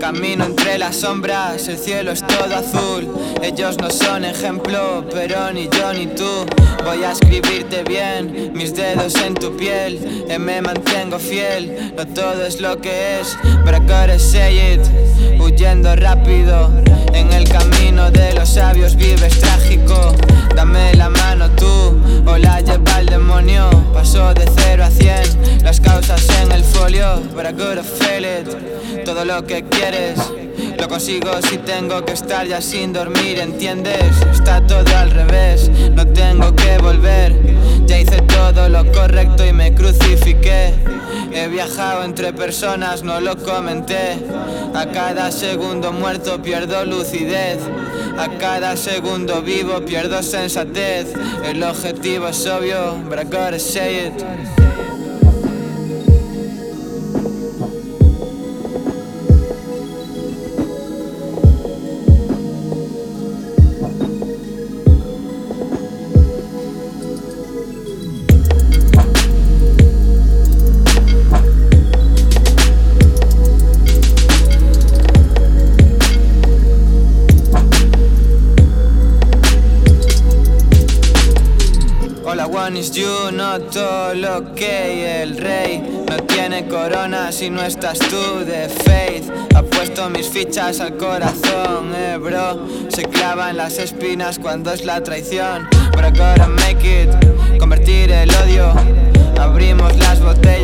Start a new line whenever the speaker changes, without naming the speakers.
Camino entre las sombras, el cielo es todo azul. Ellos no son ejemplo, pero ni yo ni tú. Voy a escribirte bien, mis dedos en tu piel. Y me mantengo fiel, no todo es lo que es. But I gotta say it, huyendo rápido. En el camino de los sabios vives. En el folio. But I gotta feel it, todo lo que quieres. Lo consigo si tengo que estar ya sin dormir, ¿entiendes? Está todo al revés, no tengo que volver. Ya hice todo lo correcto y me crucifiqué. He viajado entre personas, no lo comenté. A cada segundo muerto pierdo lucidez. A cada segundo vivo pierdo sensatez. El objetivo es obvio, but I gotta say it. Want is you, no todo lo que el rey no tiene corona si no estás tú de faith. Apuesto mis fichas al corazón, eh, bro. Se clavan las espinas cuando es la traición. But I gotta make it, convertir el odio. Abrimos las botellas